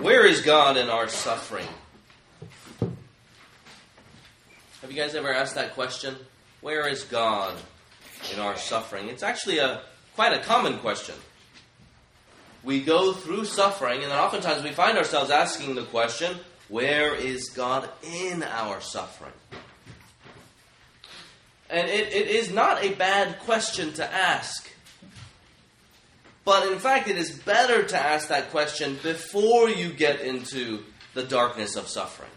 Where is God in our suffering? Have you guys ever asked that question? Where is God in our suffering? It's actually a quite a common question. We go through suffering, and then oftentimes we find ourselves asking the question, where is God in our suffering? And it, it is not a bad question to ask. But in fact, it is better to ask that question before you get into the darkness of suffering.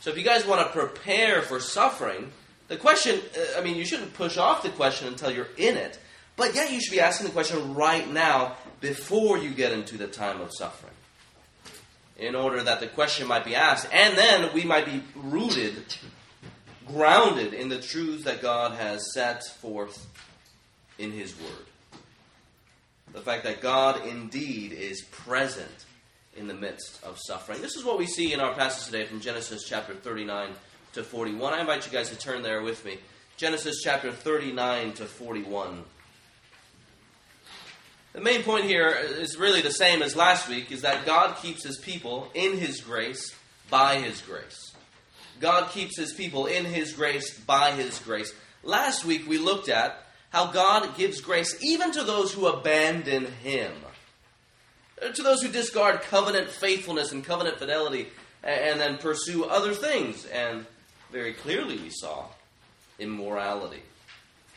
So if you guys want to prepare for suffering, the question, uh, I mean, you shouldn't push off the question until you're in it. But yet you should be asking the question right now before you get into the time of suffering. In order that the question might be asked, and then we might be rooted, grounded in the truths that God has set forth in His Word the fact that God indeed is present in the midst of suffering. This is what we see in our passage today from Genesis chapter 39 to 41. I invite you guys to turn there with me. Genesis chapter 39 to 41. The main point here is really the same as last week is that God keeps his people in his grace by his grace. God keeps his people in his grace by his grace. Last week we looked at how God gives grace even to those who abandon Him, uh, to those who discard covenant faithfulness and covenant fidelity and then pursue other things. And very clearly we saw immorality,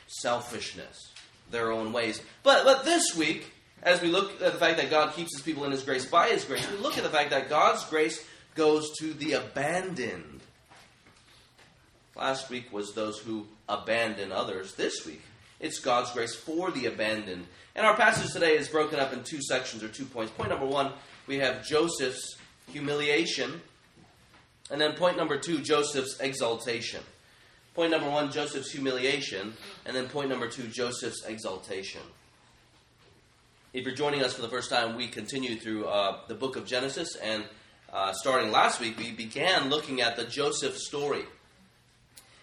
selfishness, their own ways. But, but this week, as we look at the fact that God keeps His people in His grace by His grace, we look at the fact that God's grace goes to the abandoned. Last week was those who abandon others. This week, it's God's grace for the abandoned. And our passage today is broken up in two sections or two points. Point number one, we have Joseph's humiliation. And then point number two, Joseph's exaltation. Point number one, Joseph's humiliation. And then point number two, Joseph's exaltation. If you're joining us for the first time, we continue through uh, the book of Genesis. And uh, starting last week, we began looking at the Joseph story.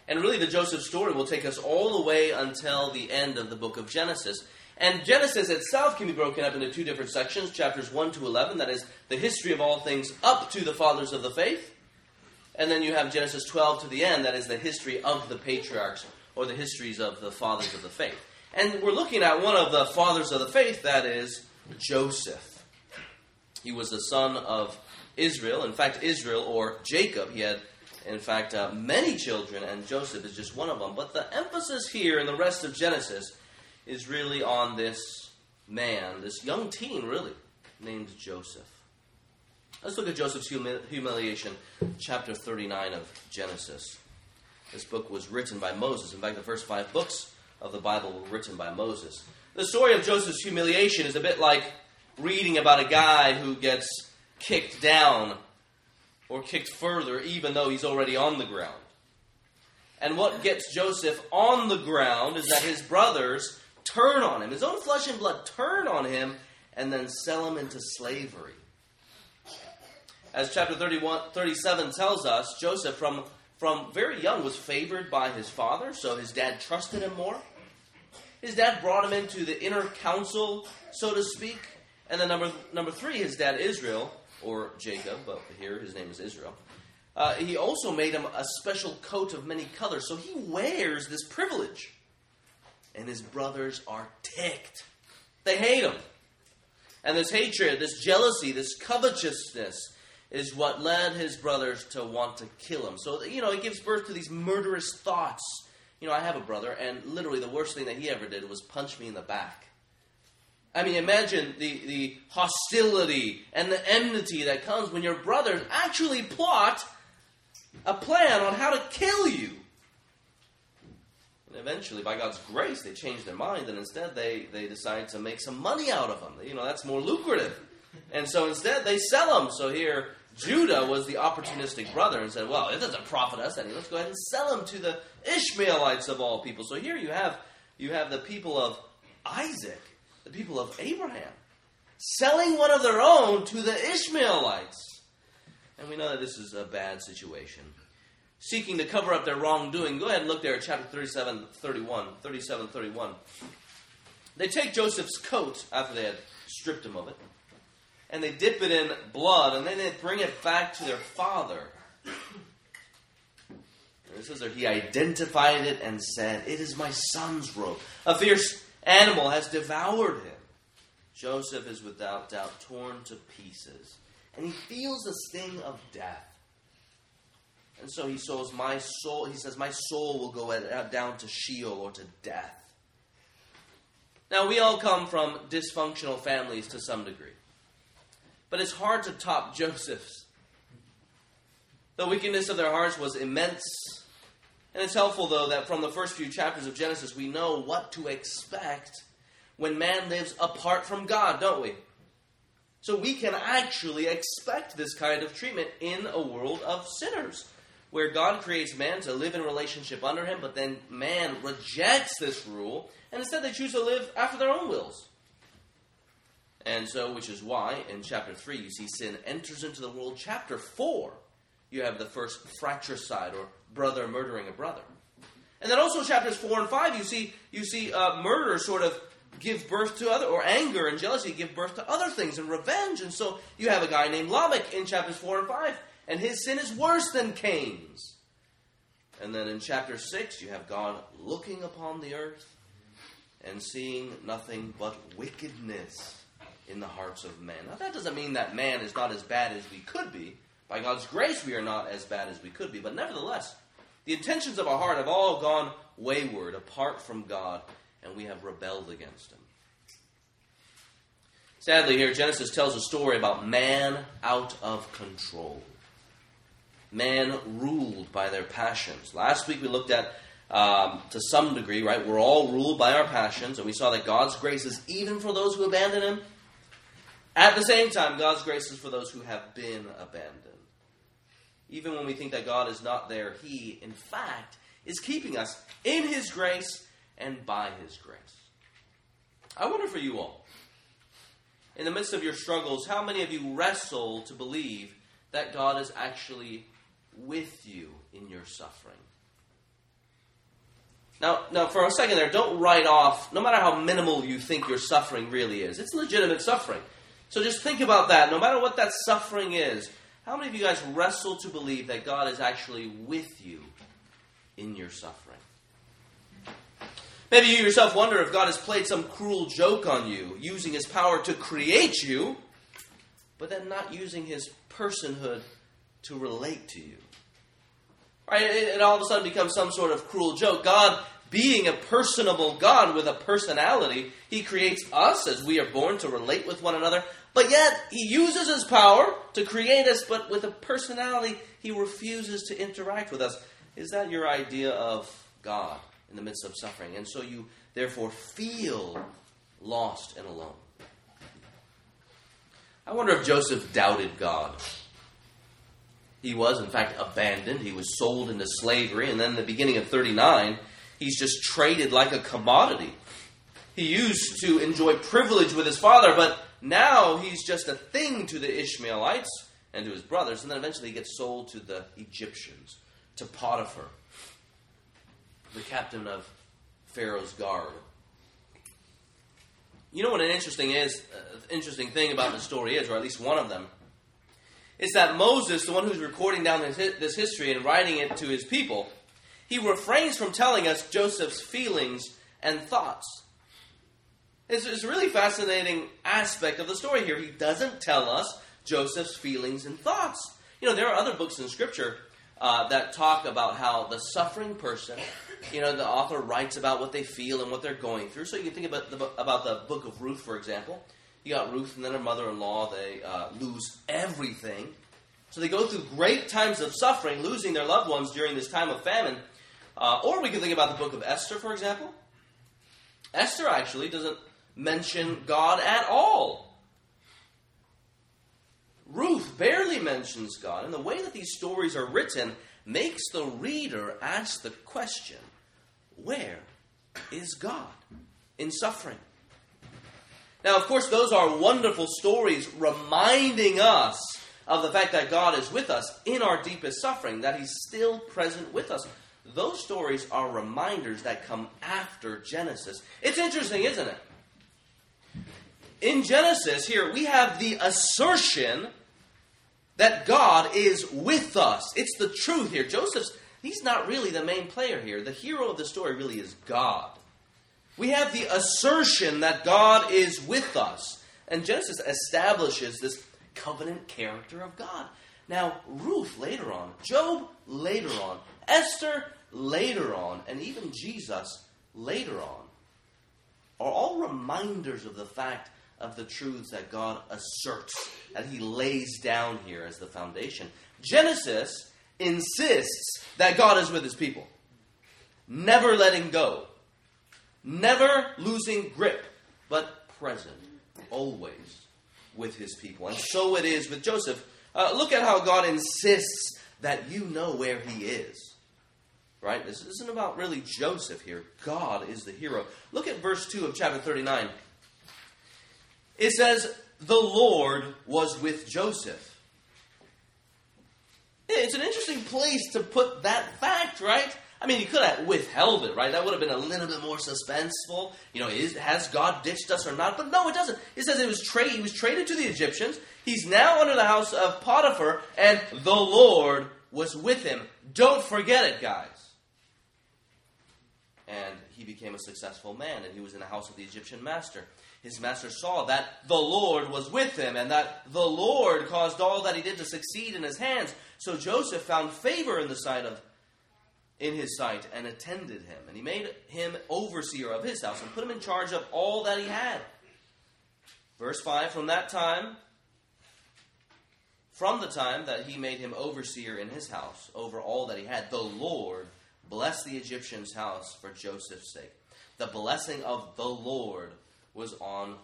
And really, the Joseph story will take us all the way until the end of the book of Genesis. And Genesis itself can be broken up into two different sections chapters 1 to 11, that is, the history of all things up to the fathers of the faith. And then you have Genesis 12 to the end, that is the history of the patriarchs, or the histories of the fathers of the faith. And we're looking at one of the fathers of the faith, that is Joseph. He was the son of Israel. In fact, Israel, or Jacob, he had in fact, uh, many children, and Joseph is just one of them. But the emphasis here in the rest of Genesis is really on this man, this young teen, really, named Joseph. Let's look at Joseph's humi- humiliation, chapter 39 of Genesis. This book was written by Moses. In fact, the first five books of the Bible were written by Moses. The story of Joseph's humiliation is a bit like reading about a guy who gets kicked down or kicked further, even though he's already on the ground. And what gets Joseph on the ground is that his brothers turn on him, his own flesh and blood turn on him, and then sell him into slavery. As chapter 31, 37 tells us, Joseph, from, from very young, was favored by his father, so his dad trusted him more. His dad brought him into the inner council, so to speak. And then number, number three, his dad Israel or Jacob, but here his name is Israel. Uh, he also made him a special coat of many colors, so he wears this privilege. And his brothers are ticked. They hate him. And this hatred, this jealousy, this covetousness is what led his brothers to want to kill him. So, you know, it gives birth to these murderous thoughts. You know, I have a brother, and literally the worst thing that he ever did was punch me in the back. I mean, imagine the, the hostility and the enmity that comes when your brothers actually plot a plan on how to kill you. And eventually, by God's grace, they change their mind and instead they, they decide to make some money out of them. You know, that's more lucrative. And so instead they sell them. So here, Judah was the opportunistic brother and said, well, it doesn't profit us any. Let's go ahead and sell them to the Ishmaelites of all people. So here you have, you have the people of Isaac the people of Abraham, selling one of their own to the Ishmaelites. And we know that this is a bad situation. Seeking to cover up their wrongdoing. Go ahead and look there at chapter 37, 31. 37, 31. They take Joseph's coat after they had stripped him of it. and they dip it in blood, and then they bring it back to their father. It says that he identified it and said, It is my son's robe. A fierce animal has devoured him. Joseph is without doubt torn to pieces, and he feels the sting of death. And so he says, My soul, he says, My soul will go uh, down to Sheol or to death. Now, we all come from dysfunctional families to some degree. But it's hard to top Joseph's. The wickedness of their hearts was immense. And it's helpful, though, that from the first few chapters of Genesis, we know what to expect when man lives apart from God, don't we? So we can actually expect this kind of treatment in a world of sinners, where God creates man to live in relationship under him, but then man rejects this rule, and instead they choose to live after their own wills. And so, which is why in chapter 3 you see sin enters into the world. Chapter 4, you have the first fratricide or brother murdering a brother. And then also chapters 4 and 5, you see, you see uh, murder sort of give birth to other, or anger and jealousy give birth to other things, and revenge. And so you have a guy named Lamech in chapters 4 and 5, and his sin is worse than Cain's. And then in chapter 6, you have God looking upon the earth and seeing nothing but wickedness in the hearts of men. Now, that doesn't mean that man is not as bad as we could be. By God's grace, we are not as bad as we could be. But nevertheless, the intentions of our heart have all gone wayward, apart from God, and we have rebelled against Him. Sadly, here, Genesis tells a story about man out of control. Man ruled by their passions. Last week we looked at, um, to some degree, right, we're all ruled by our passions, and we saw that God's grace is even for those who abandon Him at the same time, God's grace is for those who have been abandoned. Even when we think that God is not there, He, in fact, is keeping us in His grace and by His grace. I wonder for you all, in the midst of your struggles, how many of you wrestle to believe that God is actually with you in your suffering? Now, now, for a second there, don't write off, no matter how minimal you think your suffering really is. It's legitimate suffering. So just think about that. No matter what that suffering is, how many of you guys wrestle to believe that God is actually with you in your suffering? Maybe you yourself wonder if God has played some cruel joke on you, using his power to create you, but then not using his personhood to relate to you. Right? It, it all of a sudden becomes some sort of cruel joke. God being a personable God with a personality, He creates us as we are born to relate with one another, but yet He uses His power to create us, but with a personality, He refuses to interact with us. Is that your idea of God in the midst of suffering? And so you therefore feel lost and alone. I wonder if Joseph doubted God. He was, in fact, abandoned. He was sold into slavery. And then in the beginning of 39, He's just traded like a commodity. He used to enjoy privilege with his father, but now he's just a thing to the Ishmaelites and to his brothers, and then eventually he gets sold to the Egyptians, to Potiphar, the captain of Pharaoh's guard. You know what an interesting is uh, interesting thing about the story is, or at least one of them, is that Moses, the one who's recording down this, this history and writing it to his people, he refrains from telling us Joseph's feelings and thoughts. It's, it's a really fascinating aspect of the story here. He doesn't tell us Joseph's feelings and thoughts. You know, there are other books in Scripture uh, that talk about how the suffering person, you know, the author writes about what they feel and what they're going through. So you can think about the, about the book of Ruth, for example. You got Ruth and then her mother in law. They uh, lose everything. So they go through great times of suffering, losing their loved ones during this time of famine. Uh, or we can think about the book of Esther, for example. Esther actually doesn't mention God at all. Ruth barely mentions God, and the way that these stories are written makes the reader ask the question where is God in suffering? Now, of course, those are wonderful stories reminding us of the fact that God is with us in our deepest suffering, that He's still present with us. Those stories are reminders that come after Genesis. It's interesting, isn't it? In Genesis, here, we have the assertion that God is with us. It's the truth here. Joseph's, he's not really the main player here. The hero of the story really is God. We have the assertion that God is with us. And Genesis establishes this covenant character of God. Now, Ruth later on, Job later on, Esther later on, and even Jesus later on are all reminders of the fact of the truths that God asserts, that He lays down here as the foundation. Genesis insists that God is with His people, never letting go, never losing grip, but present, always with His people. And so it is with Joseph. Uh, look at how God insists that you know where He is. Right? This isn't about really Joseph here. God is the hero. Look at verse 2 of chapter 39. It says, The Lord was with Joseph. It's an interesting place to put that fact, right? I mean, he could have withheld it, right? That would have been a little bit more suspenseful. You know, is, has God ditched us or not? But no, it doesn't. It says it was tra- he was traded to the Egyptians. He's now under the house of Potiphar, and the Lord was with him. Don't forget it, guys. And he became a successful man, and he was in the house of the Egyptian master his master saw that the Lord was with him and that the Lord caused all that he did to succeed in his hands. So Joseph found favor in the sight of in his sight and attended him. And he made him overseer of his house and put him in charge of all that he had. Verse 5 From that time, from the time that he made him overseer in his house over all that he had, the Lord blessed the Egyptian's house for Joseph's sake. The blessing of the Lord was on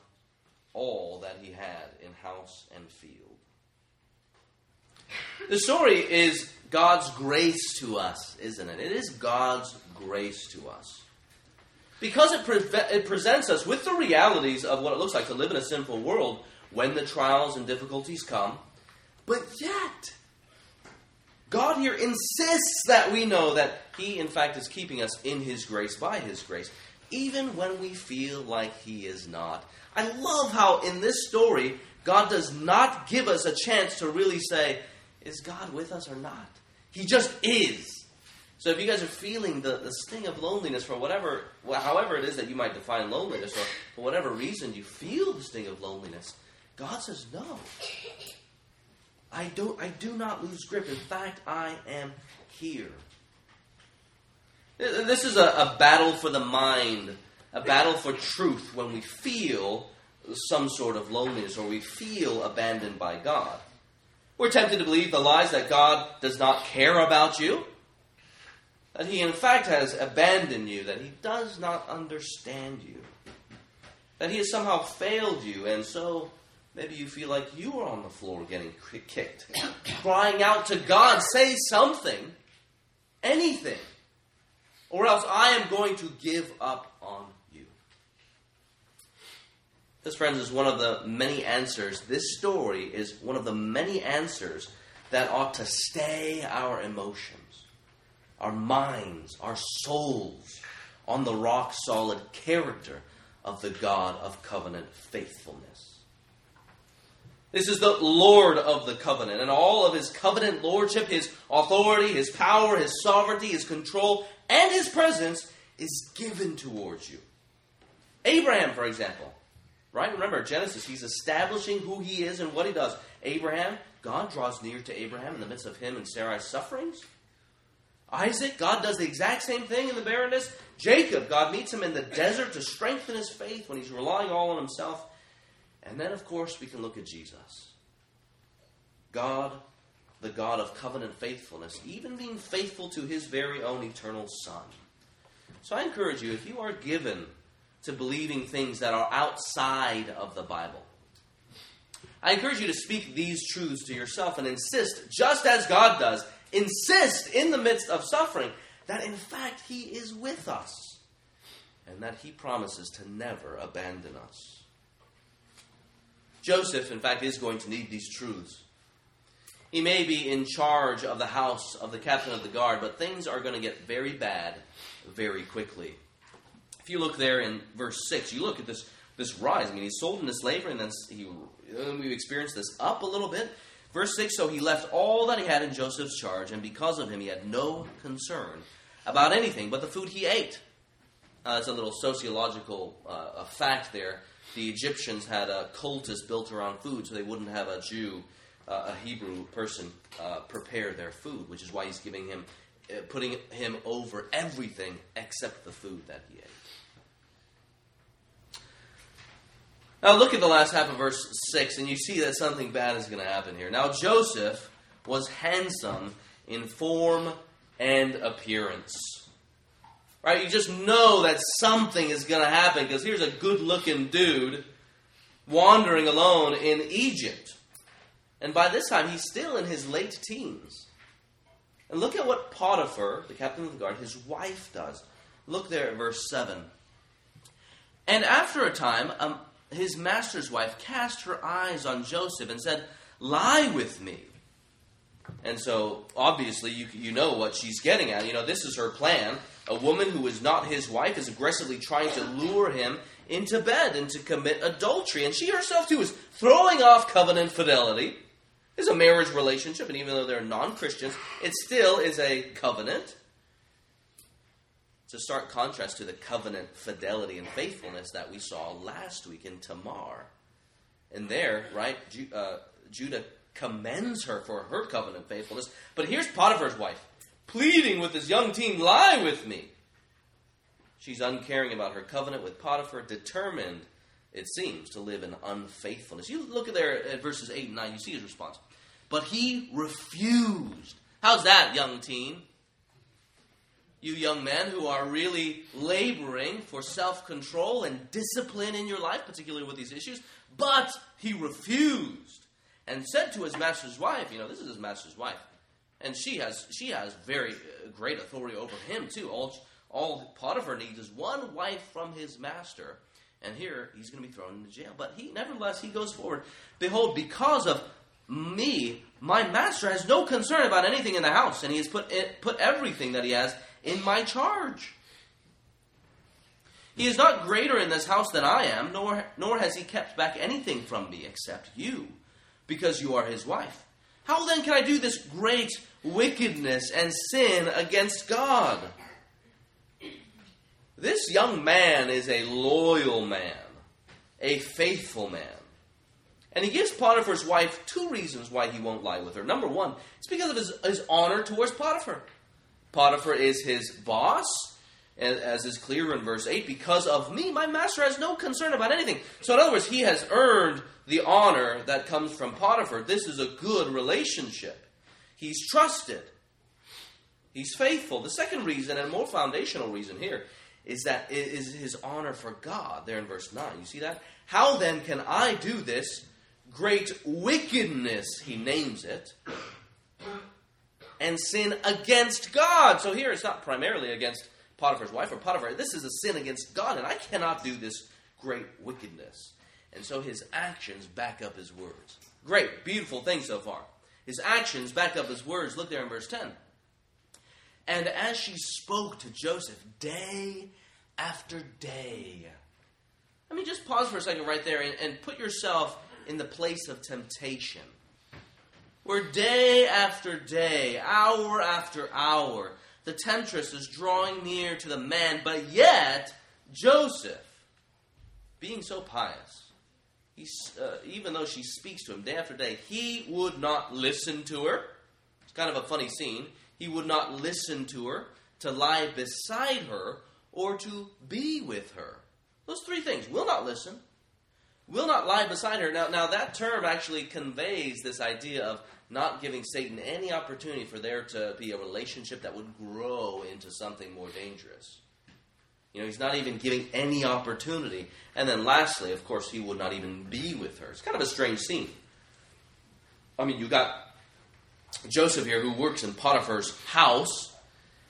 all that he had in house and field. The story is God's grace to us, isn't it? It is God's grace to us. Because it, pre- it presents us with the realities of what it looks like to live in a sinful world when the trials and difficulties come. But yet, God here insists that we know that He, in fact, is keeping us in His grace by His grace even when we feel like He is not. I love how in this story, God does not give us a chance to really say, is God with us or not? He just is. So if you guys are feeling the, the sting of loneliness for whatever, well, however it is that you might define loneliness, or for whatever reason you feel the sting of loneliness, God says, no. I, don't, I do not lose grip. In fact, I am here. This is a, a battle for the mind, a battle for truth when we feel some sort of loneliness or we feel abandoned by God. We're tempted to believe the lies that God does not care about you, that He in fact has abandoned you, that He does not understand you, that He has somehow failed you, and so maybe you feel like you are on the floor getting kicked, crying out to God, say something, anything or else I am going to give up on you. This, friends, is one of the many answers. This story is one of the many answers that ought to stay our emotions, our minds, our souls on the rock solid character of the God of covenant faithfulness. This is the Lord of the covenant, and all of his covenant lordship, his authority, his power, his sovereignty, his control, and his presence is given towards you. Abraham, for example, right? Remember, Genesis, he's establishing who he is and what he does. Abraham, God draws near to Abraham in the midst of him and Sarai's sufferings. Isaac, God does the exact same thing in the barrenness. Jacob, God meets him in the desert to strengthen his faith when he's relying all on himself. And then, of course, we can look at Jesus. God the God of covenant faithfulness, even being faithful to his very own eternal Son. So I encourage you, if you are given to believing things that are outside of the Bible, I encourage you to speak these truths to yourself and insist, just as God does, insist in the midst of suffering that in fact He is with us and that He promises to never abandon us. Joseph, in fact, is going to need these truths he may be in charge of the house of the captain of the guard, but things are going to get very bad very quickly. If you look there in verse 6, you look at this, this rise. I mean, he's sold into slavery, and then he, we experienced this up a little bit. Verse 6 So he left all that he had in Joseph's charge, and because of him, he had no concern about anything but the food he ate. Uh, it's a little sociological uh, fact there. The Egyptians had a cultus built around food, so they wouldn't have a Jew, uh, a Hebrew person, uh, prepare their food, which is why he's giving him, uh, putting him over everything except the food that he ate. Now look at the last half of verse 6, and you see that something bad is going to happen here. Now Joseph was handsome in form and appearance. Right? You just know that something is going to happen because here's a good looking dude wandering alone in Egypt. And by this time, he's still in his late teens. And look at what Potiphar, the captain of the guard, his wife does. Look there at verse 7. And after a time, um, his master's wife cast her eyes on Joseph and said, Lie with me. And so, obviously, you, you know what she's getting at. You know, this is her plan. A woman who is not his wife is aggressively trying to lure him into bed and to commit adultery. And she herself, too, is throwing off covenant fidelity. It's a marriage relationship, and even though they're non Christians, it still is a covenant. It's a stark contrast to the covenant fidelity and faithfulness that we saw last week in Tamar. And there, right, uh, Judah commends her for her covenant faithfulness. But here's Potiphar's wife pleading with this young teen, lie with me. She's uncaring about her covenant with Potiphar, determined, it seems, to live in unfaithfulness. You look at there at verses 8 and 9, you see his response. But he refused. How's that, young teen? You young men who are really laboring for self control and discipline in your life, particularly with these issues. But he refused and said to his master's wife, you know, this is his master's wife, and she has she has very uh, great authority over him too. All all Potiphar needs is one wife from his master, and here he's going to be thrown into jail. But he nevertheless he goes forward. Behold, because of me, my master has no concern about anything in the house, and he has put it, put everything that he has in my charge. He is not greater in this house than I am, nor nor has he kept back anything from me except you, because you are his wife. How then can I do this great wickedness and sin against God? This young man is a loyal man, a faithful man. And he gives Potiphar's wife two reasons why he won't lie with her. Number one, it's because of his, his honor towards Potiphar. Potiphar is his boss, as is clear in verse 8, because of me, my master has no concern about anything. So, in other words, he has earned the honor that comes from Potiphar. This is a good relationship. He's trusted, he's faithful. The second reason, and more foundational reason here, is that is his honor for God, there in verse 9. You see that? How then can I do this great wickedness, he names it, and sin against God? So here it's not primarily against Potiphar's wife or Potiphar. This is a sin against God, and I cannot do this great wickedness. And so his actions back up his words. Great, beautiful thing so far. His actions back up his words. Look there in verse 10. And as she spoke to Joseph day after day. Let me just pause for a second right there and, and put yourself in the place of temptation. Where day after day, hour after hour, the temptress is drawing near to the man, but yet Joseph, being so pious, he's, uh, even though she speaks to him day after day, he would not listen to her. It's kind of a funny scene. He would not listen to her, to lie beside her, or to be with her. Those three things will not listen, will not lie beside her. Now, now that term actually conveys this idea of not giving Satan any opportunity for there to be a relationship that would grow into something more dangerous. You know, he's not even giving any opportunity. And then lastly, of course, he would not even be with her. It's kind of a strange scene. I mean, you got Joseph here who works in Potiphar's house,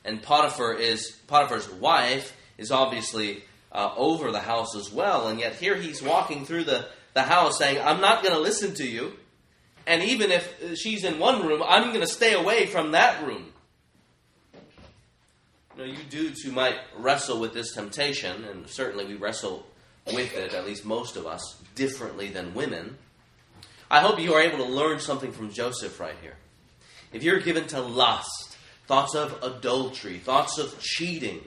and Potiphar is Potiphar's wife is obviously uh, over the house as well, and yet here he's walking through the, the house saying, I'm not going to listen to you. And even if she's in one room, I'm going to stay away from that room. You know, you dudes who might wrestle with this temptation, and certainly we wrestle with it, at least most of us, differently than women. I hope you are able to learn something from Joseph right here. If you're given to lust, thoughts of adultery, thoughts of cheating,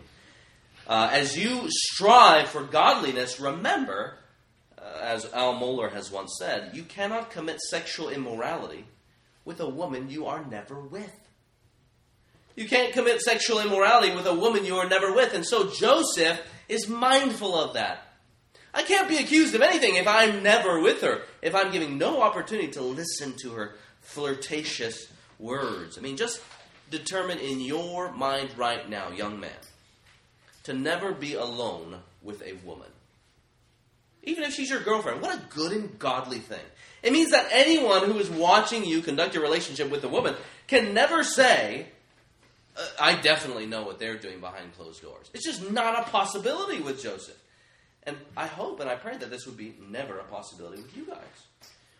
uh, as you strive for godliness, remember, uh, as Al Mohler has once said, you cannot commit sexual immorality with a woman you are never with. You can't commit sexual immorality with a woman you are never with. And so Joseph is mindful of that. I can't be accused of anything if I'm never with her, if I'm giving no opportunity to listen to her flirtatious words. I mean, just determine in your mind right now, young man, to never be alone with a woman. Even if she's your girlfriend. What a good and godly thing. It means that anyone who is watching you conduct your relationship with a woman can never say, uh, I definitely know what they're doing behind closed doors. It's just not a possibility with Joseph. And I hope and I pray that this would be never a possibility with you guys.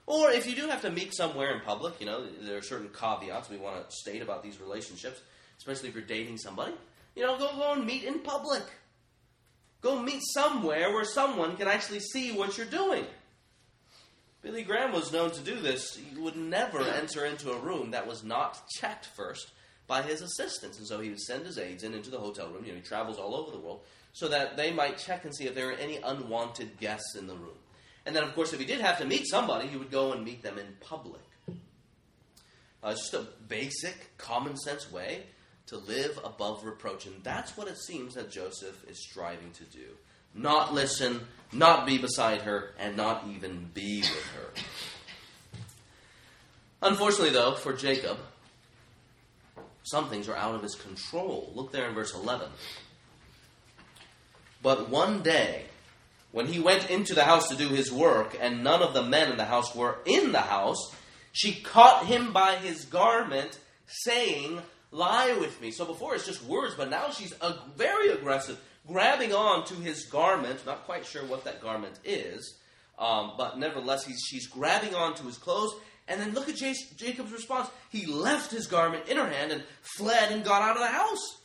Or if you do have to meet somewhere in public, you know, there are certain caveats we want to state about these relationships, especially if you're dating somebody. You know, go, go and meet in public. Go meet somewhere where someone can actually see what you're doing. Billy Graham was known to do this. He would never enter into a room that was not checked first by his assistants. And so he would send his aides in into the hotel room. You know, he travels all over the world so that they might check and see if there are any unwanted guests in the room. And then, of course, if he did have to meet somebody, he would go and meet them in public. Uh, it's just a basic, common sense way to live above reproach. And that's what it seems that Joseph is striving to do. Not listen, not be beside her, and not even be with her. Unfortunately, though, for Jacob, some things are out of his control. Look there in verse 11. But one day, when he went into the house to do his work, and none of the men in the house were in the house, she caught him by his garment, saying, Lie with me. So before it's just words, but now she's very aggressive, grabbing on to his garment. Not quite sure what that garment is, um, but nevertheless, she's grabbing on to his clothes. And then look at Jacob's response. He left his garment in her hand and fled and got out of the house.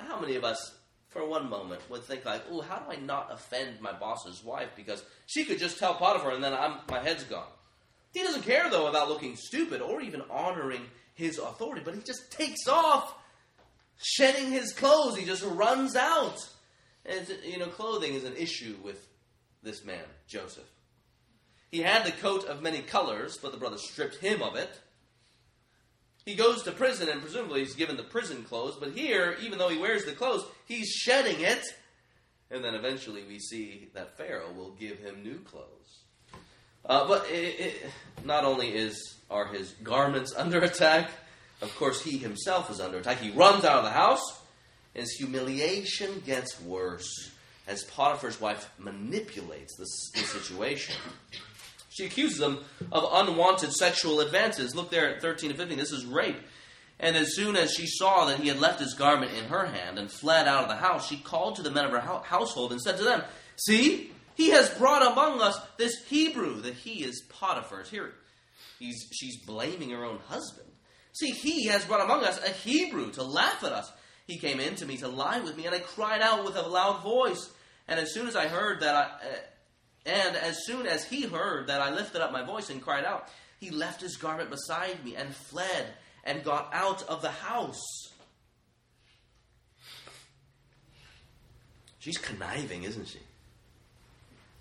Now, how many of us for one moment would think like, "Oh, how do I not offend my boss's wife because she could just tell Potiphar and then I'm, my head's gone." He doesn't care though about looking stupid or even honoring his authority, but he just takes off, shedding his clothes. He just runs out, and you know, clothing is an issue with this man, Joseph. He had the coat of many colors, but the brothers stripped him of it. He goes to prison and presumably he's given the prison clothes, but here, even though he wears the clothes, he's shedding it. And then eventually we see that Pharaoh will give him new clothes. Uh, but it, it, not only is are his garments under attack, of course he himself is under attack. He runs out of the house. His humiliation gets worse as Potiphar's wife manipulates the, the situation. She accuses him of unwanted sexual advances. Look there at 13 and 15. This is rape. And as soon as she saw that he had left his garment in her hand and fled out of the house, she called to the men of her household and said to them, See, he has brought among us this Hebrew. that he is Potiphar's. Here, he's, she's blaming her own husband. See, he has brought among us a Hebrew to laugh at us. He came in to me to lie with me, and I cried out with a loud voice. And as soon as I heard that I. Uh, And as soon as he heard that I lifted up my voice and cried out, he left his garment beside me and fled and got out of the house. She's conniving, isn't she?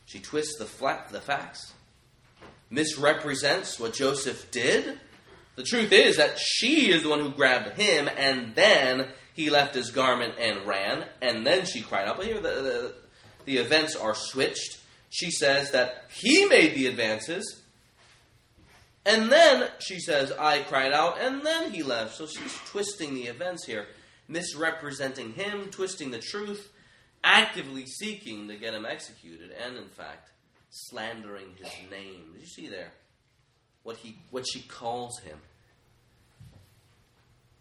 She twists the, flat, the facts, misrepresents what Joseph did. The truth is that she is the one who grabbed him, and then he left his garment and ran, and then she cried out. But here the, the, the events are switched she says that he made the advances. And then she says, I cried out, and then he left. So she's twisting the events here, misrepresenting him, twisting the truth, actively seeking to get him executed, and in fact, slandering his name. Did you see there? What he what she calls him.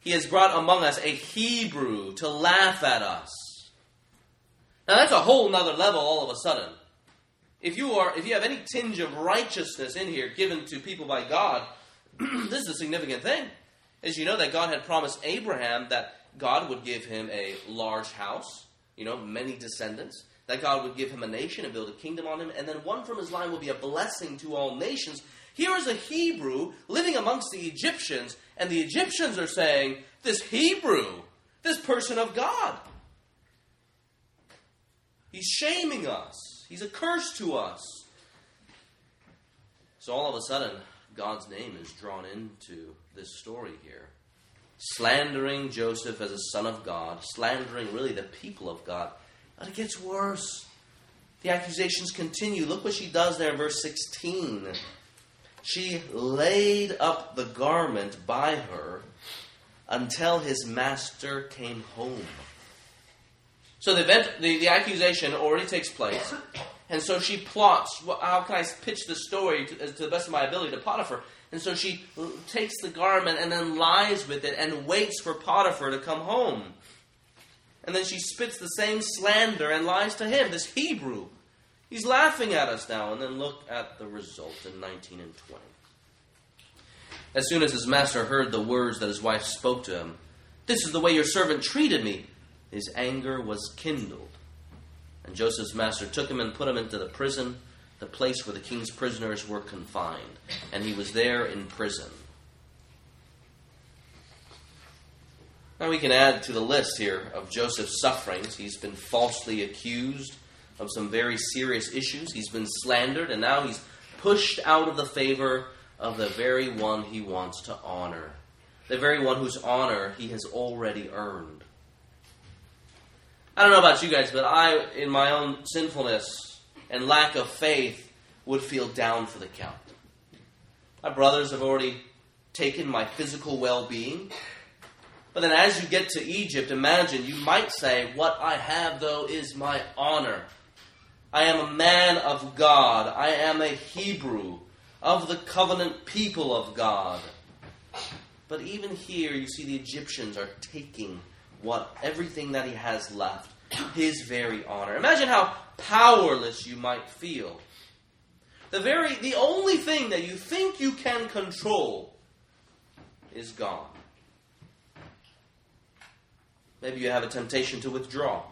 He has brought among us a Hebrew to laugh at us. Now that's a whole nother level all of a sudden if you are if you have any tinge of righteousness in here given to people by God, this is a significant thing. As you know that God had promised Abraham that God would give him a large house, you know, many descendants, that God would give him a nation and build a kingdom on him, and then one from his line will be a blessing to all nations. Here is a Hebrew living amongst the Egyptians, and the Egyptians are saying, This Hebrew, this person of God, he's shaming us, he's a curse to us. So all of a sudden, God's name is drawn into this story here. Slandering Joseph as a son of God, slandering really the people of God. But it gets worse. The accusations continue. Look what she does there in verse 16. She laid up the garment by her until his master came home. So the event, the, the accusation already takes place. And so she plots, how can I pitch the story to, to the best of my ability to Potiphar? And so she takes the garment and then lies with it and waits for Potiphar to come home. And then she spits the same slander and lies to him, this Hebrew. He's laughing at us now. And then look at the result in 19 and 20. As soon as his master heard the words that his wife spoke to him, This is the way your servant treated me, his anger was kindled. And Joseph's master took him and put him into the prison, the place where the king's prisoners were confined. And he was there in prison. Now we can add to the list here of Joseph's sufferings. He's been falsely accused of some very serious issues. He's been slandered, and now he's pushed out of the favor of the very one he wants to honor, the very one whose honor he has already earned. I don't know about you guys, but I, in my own sinfulness and lack of faith, would feel down for the count. My brothers have already taken my physical well being. But then as you get to Egypt, imagine you might say, What I have, though, is my honor. I am a man of God. I am a Hebrew of the covenant people of God. But even here, you see the Egyptians are taking what everything that he has left, his very honor. Imagine how powerless you might feel. The very the only thing that you think you can control is gone. Maybe you have a temptation to withdraw.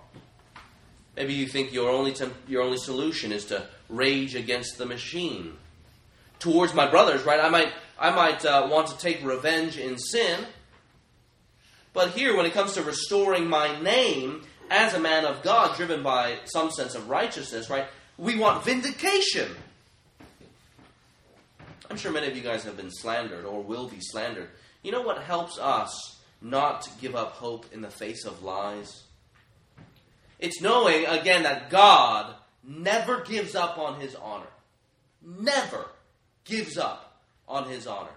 Maybe you think your only temp- your only solution is to rage against the machine. Towards my brothers, right? I might I might uh, want to take revenge in sin. But here, when it comes to restoring my name as a man of God, driven by some sense of righteousness, right? We want vindication. I'm sure many of you guys have been slandered or will be slandered. You know what helps us not give up hope in the face of lies? It's knowing, again, that God never gives up on his honor. Never gives up on his honor.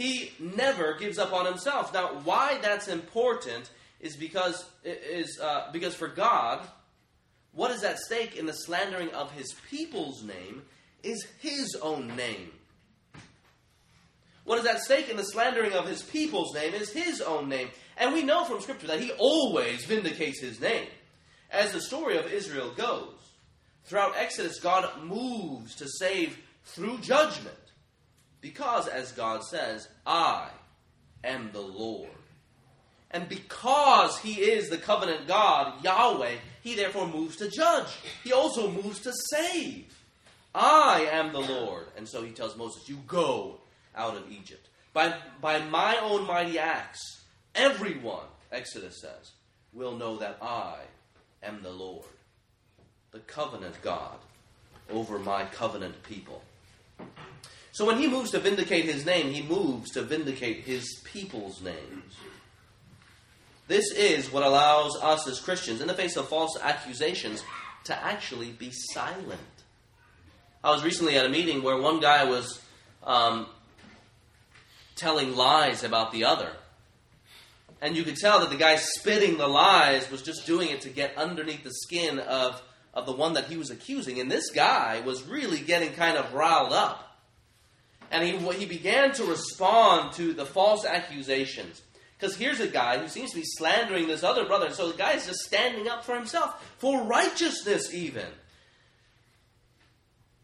He never gives up on himself. Now, why that's important is because is uh, because for God, what is at stake in the slandering of His people's name is His own name. What is at stake in the slandering of His people's name is His own name. And we know from Scripture that he always vindicates his name. As the story of Israel goes, throughout Exodus, God moves to save through judgment. Because, as God says, I am the Lord. And because he is the covenant God, Yahweh, he therefore moves to judge. He also moves to save. I am the Lord. And so he tells Moses, You go out of Egypt. By, by my own mighty acts, Everyone, Exodus says, will know that I am the Lord, the covenant God over my covenant people. So when he moves to vindicate his name, he moves to vindicate his people's names. This is what allows us as Christians, in the face of false accusations, to actually be silent. I was recently at a meeting where one guy was um, telling lies about the other. And you could tell that the guy spitting the lies was just doing it to get underneath the skin of, of the one that he was accusing. And this guy was really getting kind of riled up. And he, he began to respond to the false accusations. Because here's a guy who seems to be slandering this other brother. So the guy is just standing up for himself, for righteousness, even.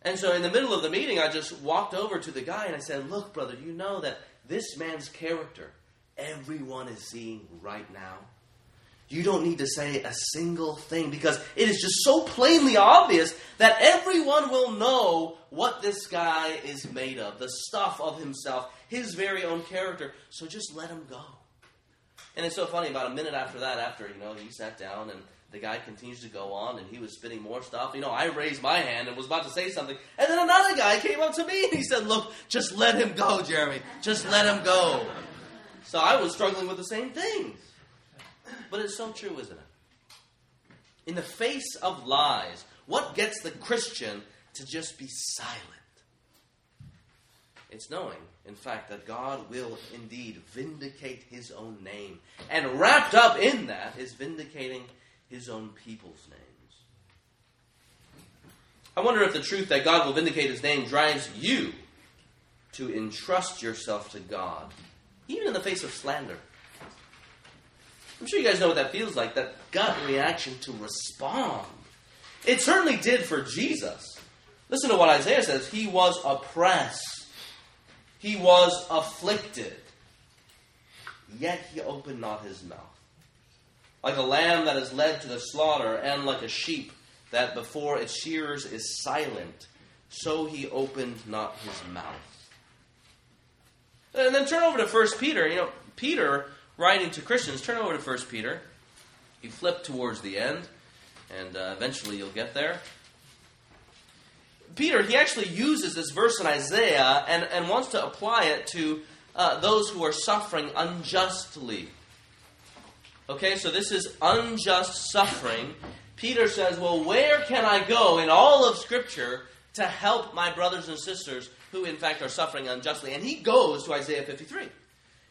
And so in the middle of the meeting, I just walked over to the guy and I said, Look, brother, you know that this man's character everyone is seeing right now. You don't need to say a single thing because it is just so plainly obvious that everyone will know what this guy is made of the stuff of himself, his very own character. So just let him go. And it's so funny, about a minute after that, after, you know, he sat down and the guy continues to go on and he was spitting more stuff. You know, I raised my hand and was about to say something. And then another guy came up to me and he said, Look, just let him go, Jeremy. Just let him go. So I was struggling with the same things. But it's so true, isn't it? In the face of lies, what gets the Christian to just be silent? It's knowing, in fact, that God will indeed vindicate his own name. And wrapped up in that is vindicating his own people's names. I wonder if the truth that God will vindicate his name drives you to entrust yourself to God, even in the face of slander. I'm sure you guys know what that feels like that gut reaction to respond. It certainly did for Jesus. Listen to what Isaiah says He was oppressed, He was afflicted, yet He opened not His mouth. Like a lamb that is led to the slaughter, and like a sheep that before its shearers is silent, so He opened not His mouth. And then turn over to 1 Peter. You know, Peter writing to Christians, turn over to 1 Peter. You flip towards the end, and uh, eventually you'll get there. Peter, he actually uses this verse in Isaiah and, and wants to apply it to uh, those who are suffering unjustly. Okay, so this is unjust suffering. Peter says, Well, where can I go in all of Scripture to help my brothers and sisters who, in fact, are suffering unjustly? And he goes to Isaiah 53.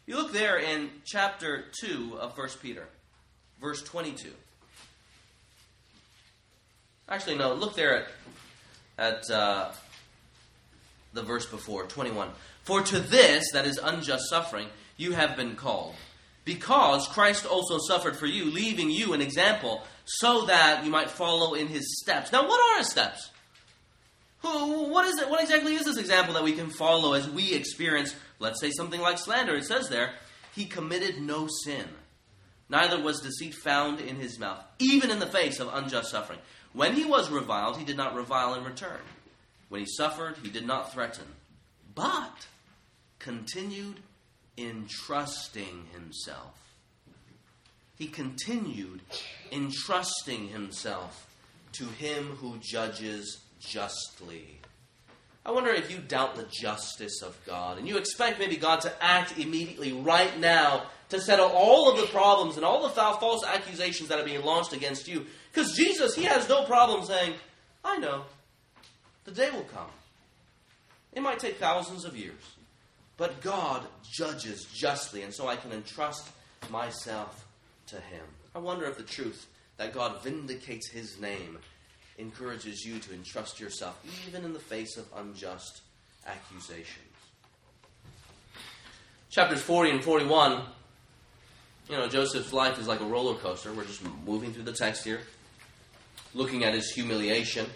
You look there in chapter 2 of 1 Peter, verse 22. Actually, no, look there at, at uh, the verse before, 21. For to this, that is unjust suffering, you have been called, because Christ also suffered for you, leaving you an example, so that you might follow in his steps. Now, what are his steps? What is it? What exactly is this example that we can follow as we experience, let's say, something like slander? It says there, he committed no sin. Neither was deceit found in his mouth, even in the face of unjust suffering. When he was reviled, he did not revile in return. When he suffered, he did not threaten, but continued entrusting himself. He continued entrusting himself to him who judges justly. I wonder if you doubt the justice of God and you expect maybe God to act immediately right now to settle all of the problems and all the false accusations that are being launched against you. Because Jesus, he has no problem saying, I know, the day will come. It might take thousands of years, but God judges justly, and so I can entrust myself to him. I wonder if the truth that God vindicates his name encourages you to entrust yourself, even in the face of unjust accusations. Chapters 40 and 41, you know, Joseph's life is like a roller coaster. We're just moving through the text here, looking at his humiliation.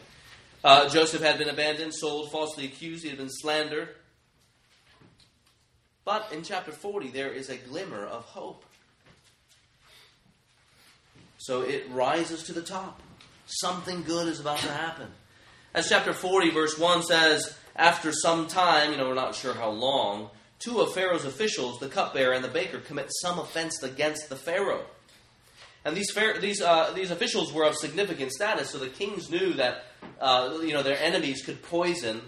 Uh, Joseph had been abandoned, sold, falsely accused, he had been slandered. But in chapter 40, there is a glimmer of hope. So it rises to the top. Something good is about to happen. As chapter 40, verse 1 says, after some time, you know, we're not sure how long, two of Pharaoh's officials, the cupbearer and the baker, commit some offense against the Pharaoh. And these, these, uh, these officials were of significant status, so the kings knew that uh, you know, their enemies could poison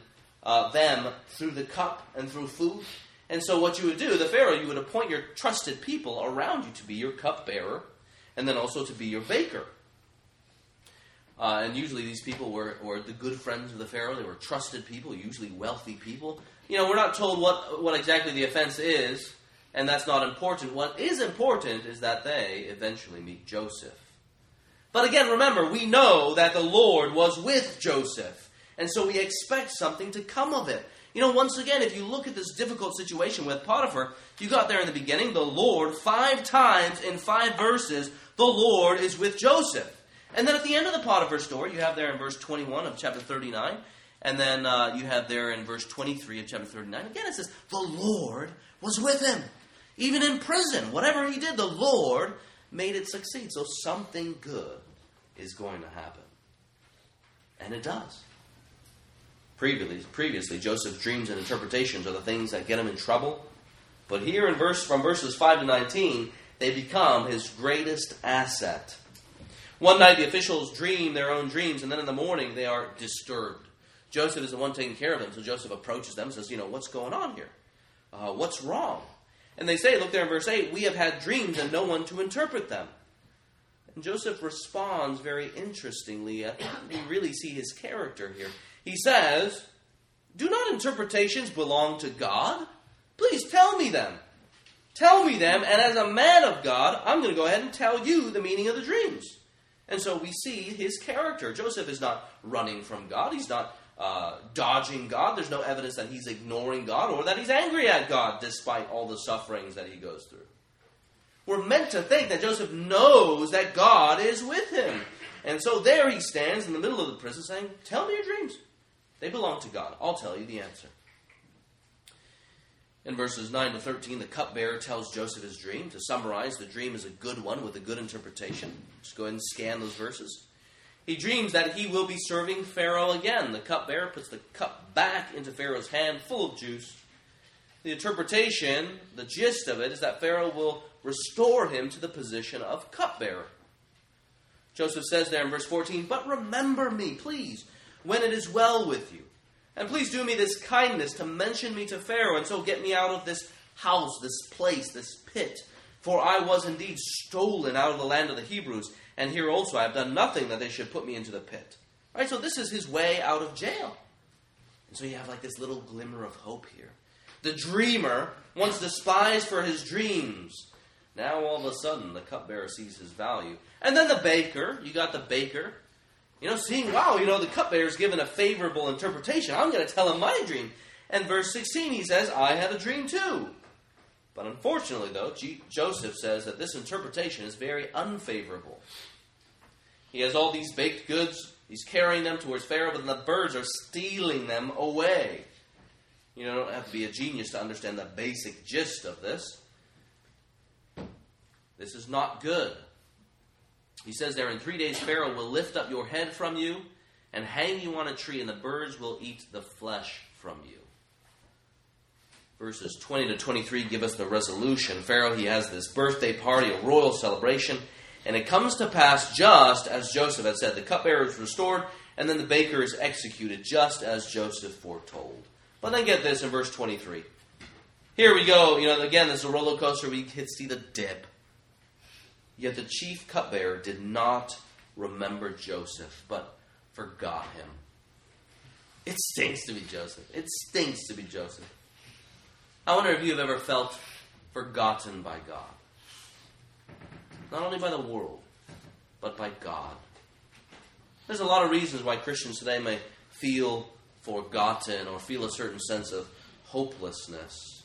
uh, them through the cup and through food. And so, what you would do, the Pharaoh, you would appoint your trusted people around you to be your cupbearer and then also to be your baker. Uh, and usually these people were, were the good friends of the Pharaoh. They were trusted people, usually wealthy people. You know, we're not told what, what exactly the offense is, and that's not important. What is important is that they eventually meet Joseph. But again, remember, we know that the Lord was with Joseph, and so we expect something to come of it. You know, once again, if you look at this difficult situation with Potiphar, you got there in the beginning, the Lord, five times in five verses, the Lord is with Joseph. And then at the end of the Potiphar story, you have there in verse 21 of chapter 39, and then uh, you have there in verse 23 of chapter 39, again it says, The Lord was with him. Even in prison, whatever he did, the Lord made it succeed. So something good is going to happen. And it does. Previously, previously, Joseph's dreams and interpretations are the things that get him in trouble. But here in verse from verses 5 to 19, they become his greatest asset. One night the officials dream their own dreams, and then in the morning they are disturbed. Joseph is the one taking care of them, so Joseph approaches them and says, You know, what's going on here? Uh, what's wrong? And they say, Look there in verse 8, we have had dreams and no one to interpret them. And Joseph responds very interestingly. we really see his character here. He says, Do not interpretations belong to God? Please tell me them. Tell me them, and as a man of God, I'm going to go ahead and tell you the meaning of the dreams. And so we see his character. Joseph is not running from God, he's not uh, dodging God. There's no evidence that he's ignoring God or that he's angry at God despite all the sufferings that he goes through. We're meant to think that Joseph knows that God is with him. And so there he stands in the middle of the prison saying, Tell me your dreams. They belong to God. I'll tell you the answer. In verses 9 to 13, the cupbearer tells Joseph his dream. To summarize, the dream is a good one with a good interpretation. Just go ahead and scan those verses. He dreams that he will be serving Pharaoh again. The cupbearer puts the cup back into Pharaoh's hand, full of juice. The interpretation, the gist of it, is that Pharaoh will restore him to the position of cupbearer. Joseph says there in verse 14, But remember me, please, when it is well with you. And please do me this kindness to mention me to Pharaoh, and so get me out of this house, this place, this pit. For I was indeed stolen out of the land of the Hebrews, and here also I have done nothing that they should put me into the pit. All right, so this is his way out of jail. And so you have like this little glimmer of hope here. The dreamer, once despised for his dreams, now all of a sudden the cupbearer sees his value. And then the baker, you got the baker, you know, seeing, wow, you know, the cupbearer is given a favorable interpretation. I'm going to tell him my dream. And verse 16, he says, I had a dream too. But unfortunately, though, G- Joseph says that this interpretation is very unfavorable. He has all these baked goods, he's carrying them towards Pharaoh, but the birds are stealing them away. You know, don't have to be a genius to understand the basic gist of this. This is not good. He says there, in three days Pharaoh will lift up your head from you and hang you on a tree, and the birds will eat the flesh from you. Verses 20 to 23 give us the resolution. Pharaoh, he has this birthday party, a royal celebration, and it comes to pass just as Joseph had said. The cupbearer is restored, and then the baker is executed, just as Joseph foretold. But then get this in verse 23. Here we go. You know, again, this is a roller coaster. We kids see the dip. Yet the chief cupbearer did not remember Joseph, but forgot him. It stinks to be Joseph. It stinks to be Joseph. I wonder if you have ever felt forgotten by God. Not only by the world, but by God. There's a lot of reasons why Christians today may feel forgotten or feel a certain sense of hopelessness.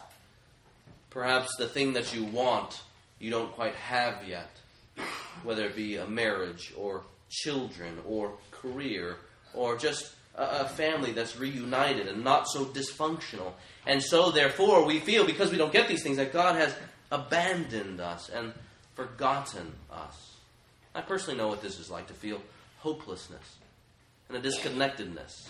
Perhaps the thing that you want you don't quite have yet, whether it be a marriage or children or career or just a, family that's reunited and not so dysfunctional. And so, therefore, we feel because we don't get these things that God has abandoned us and forgotten us. I personally know what this is like to feel hopelessness and a disconnectedness.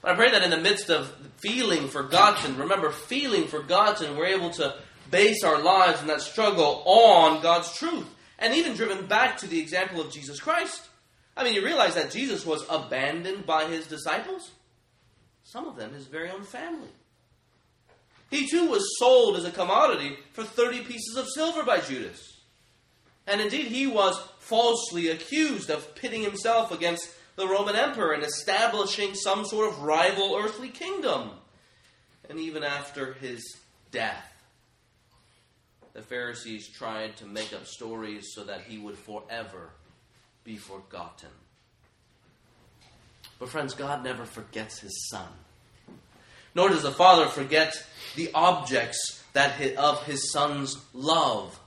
But I pray that in the midst of feeling forgotten, remember, feeling forgotten, we're able to base our lives in that struggle on God's truth. And even driven back to the example of Jesus Christ. I mean, you realize that Jesus was abandoned by his disciples? Some of them his very own family. He too was sold as a commodity for 30 pieces of silver by Judas. And indeed, he was falsely accused of pitting himself against the Roman emperor and establishing some sort of rival earthly kingdom. And even after his death, the Pharisees tried to make up stories so that he would forever be forgotten. But, friends, God never forgets his Son. Nor does the Father forget the objects that of his Son's love.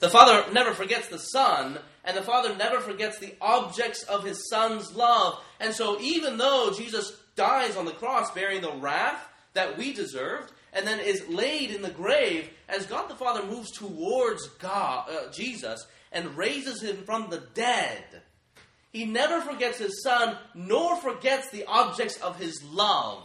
The Father never forgets the Son, and the Father never forgets the objects of his Son's love. And so, even though Jesus dies on the cross bearing the wrath that we deserved, and then is laid in the grave as God the Father moves towards God, uh, Jesus and raises him from the dead. He never forgets his son, nor forgets the objects of his love.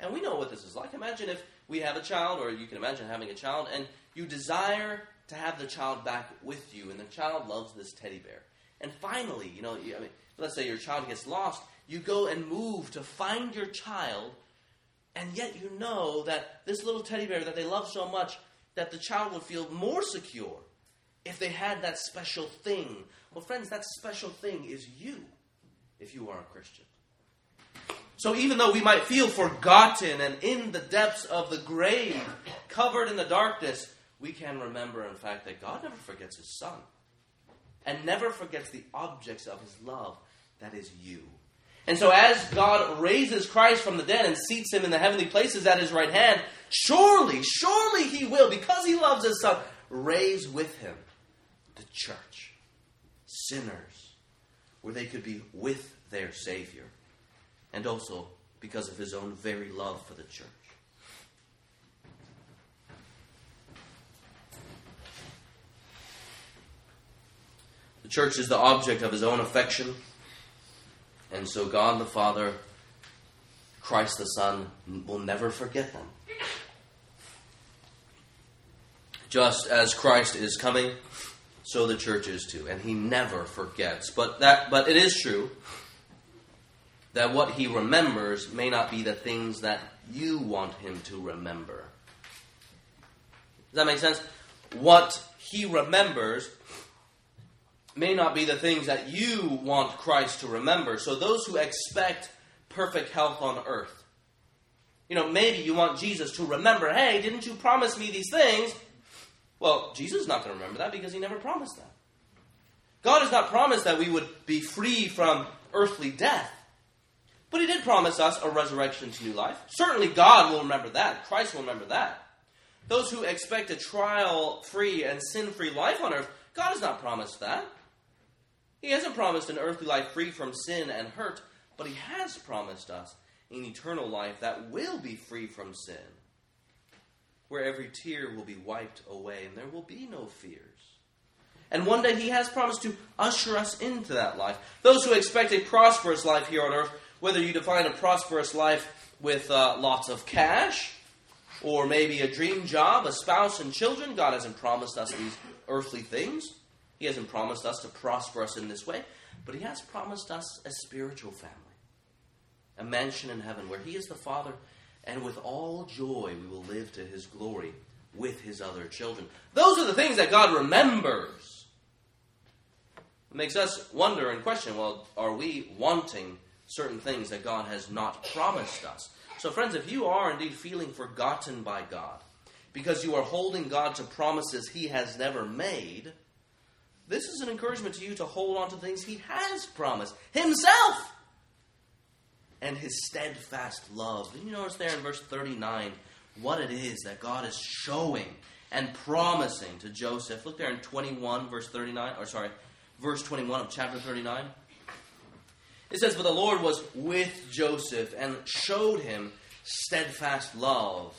And we know what this is like. Imagine if we have a child, or you can imagine having a child, and you desire to have the child back with you, and the child loves this teddy bear. And finally, you know, I mean, let's say your child gets lost, you go and move to find your child, and yet you know that this little teddy bear that they love so much, that the child would feel more secure if they had that special thing. Well, friends, that special thing is you, if you are a Christian. So even though we might feel forgotten and in the depths of the grave, covered in the darkness, we can remember, in fact, that God never forgets His Son and never forgets the objects of His love, that is you. And so, as God raises Christ from the dead and seats him in the heavenly places at his right hand, surely, surely he will, because he loves his Son, raise with him the church, sinners, where they could be with their Savior, and also because of his own very love for the church. The church is the object of his own affection, and so God the Father, Christ the Son, will never forget them. Just as Christ is coming, so the church is too, and he never forgets. But that but it is true that what he remembers may not be the things that you want him to remember. Does that make sense? What he remembers may not be the things that you want Christ to remember. So those who expect perfect health on earth, you know, maybe you want Jesus to remember, hey, didn't you promise me these things? Well, Jesus is not going to remember that because he never promised that. God has not promised that we would be free from earthly death. But he did promise us a resurrection to new life. Certainly God will remember that. Christ will remember that. Those who expect a trial free and sin free life on earth, God has not promised that. He hasn't promised an earthly life free from sin and hurt, but He has promised us an eternal life that will be free from sin, where every tear will be wiped away and there will be no fears. And one day He has promised to usher us into that life. Those who expect a prosperous life here on earth, whether you define a prosperous life with uh, lots of cash, or maybe a dream job, a spouse, and children, God hasn't promised us these earthly things. He hasn't promised us to prosper us in this way, but He has promised us a spiritual family, a mansion in heaven where He is the Father, and with all joy we will live to His glory with His other children. Those are the things that God remembers. It makes us wonder and question well, are we wanting certain things that God has not promised us? So, friends, if you are indeed feeling forgotten by God, because you are holding God to promises He has never made, this is an encouragement to you to hold on to things He has promised Himself and His steadfast love. Did you notice there in verse 39 what it is that God is showing and promising to Joseph? Look there in 21, verse 39, or sorry, verse 21 of chapter 39. It says, For the Lord was with Joseph and showed him steadfast love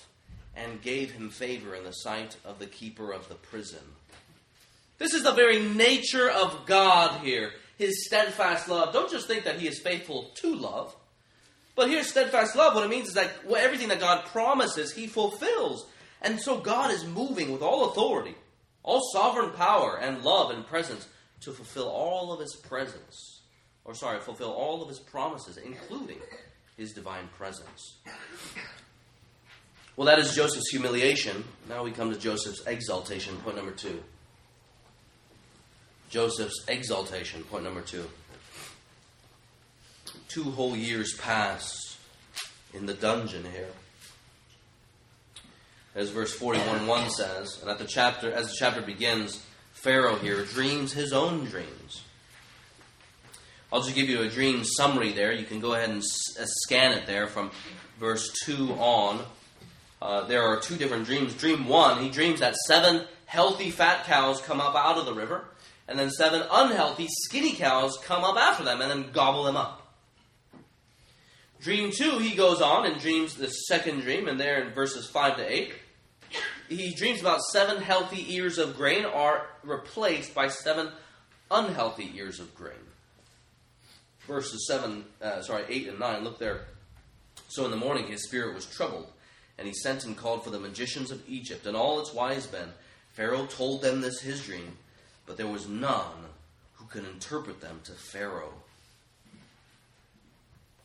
and gave him favor in the sight of the keeper of the prison. This is the very nature of God here, his steadfast love. Don't just think that he is faithful to love. But here's steadfast love. What it means is that everything that God promises, he fulfills. And so God is moving with all authority, all sovereign power and love and presence to fulfill all of his presence. Or, sorry, fulfill all of his promises, including his divine presence. Well, that is Joseph's humiliation. Now we come to Joseph's exaltation, point number two. Joseph's exaltation, point number two. Two whole years pass in the dungeon here. As verse 41 1 says, and at the chapter as the chapter begins, Pharaoh here dreams his own dreams. I'll just give you a dream summary there. You can go ahead and uh, scan it there from verse 2 on. Uh, there are two different dreams. Dream 1, he dreams that seven healthy fat cows come up out of the river and then seven unhealthy, skinny cows come up after them and then gobble them up. Dream 2, he goes on and dreams the second dream, and there in verses 5 to 8, he dreams about seven healthy ears of grain are replaced by seven unhealthy ears of grain. Verses 7, uh, sorry, 8 and 9, look there. So in the morning his spirit was troubled, and he sent and called for the magicians of Egypt and all its wise men. Pharaoh told them this his dream, but there was none who could interpret them to Pharaoh.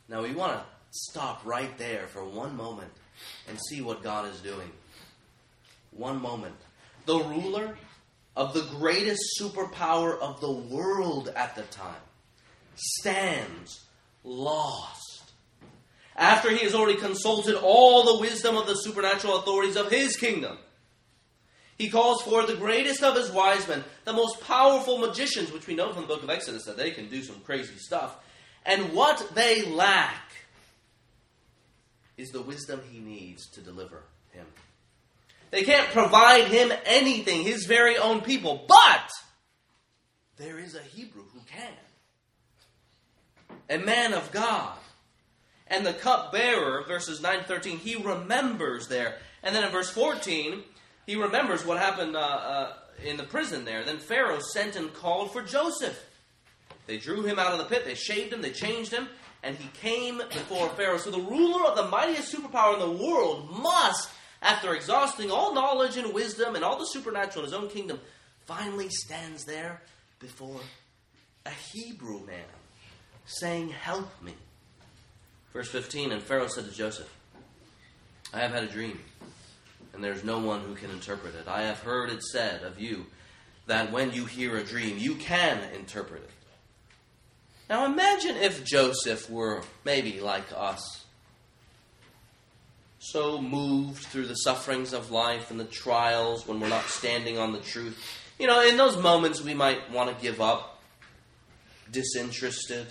Now we want to stop right there for one moment and see what God is doing. One moment. The ruler of the greatest superpower of the world at the time stands lost. After he has already consulted all the wisdom of the supernatural authorities of his kingdom, he calls for the greatest of his wise men, the most powerful magicians, which we know from the book of Exodus that they can do some crazy stuff. And what they lack is the wisdom he needs to deliver him. They can't provide him anything, his very own people, but there is a Hebrew who can. A man of God. And the cupbearer, verses 9 to 13, he remembers there. And then in verse 14, he remembers what happened uh, uh, in the prison there. Then Pharaoh sent and called for Joseph. They drew him out of the pit, they shaved him, they changed him, and he came before Pharaoh. So the ruler of the mightiest superpower in the world must, after exhausting all knowledge and wisdom and all the supernatural in his own kingdom, finally stands there before a Hebrew man, saying, Help me. Verse 15 And Pharaoh said to Joseph, I have had a dream, and there's no one who can interpret it. I have heard it said of you that when you hear a dream, you can interpret it. Now imagine if Joseph were maybe like us. So moved through the sufferings of life and the trials when we're not standing on the truth. You know, in those moments we might want to give up, disinterested,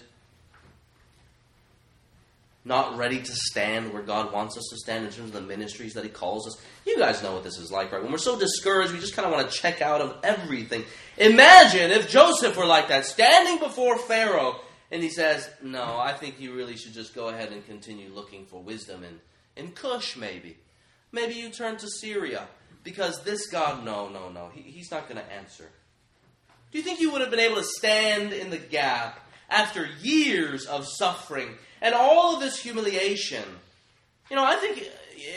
not ready to stand where God wants us to stand in terms of the ministries that He calls us. You guys know what this is like, right? When we're so discouraged, we just kind of want to check out of everything. Imagine if Joseph were like that, standing before Pharaoh, and he says, No, I think you really should just go ahead and continue looking for wisdom in, in Cush, maybe. Maybe you turn to Syria, because this God, no, no, no, he, he's not going to answer. Do you think you would have been able to stand in the gap after years of suffering and all of this humiliation. You know, I think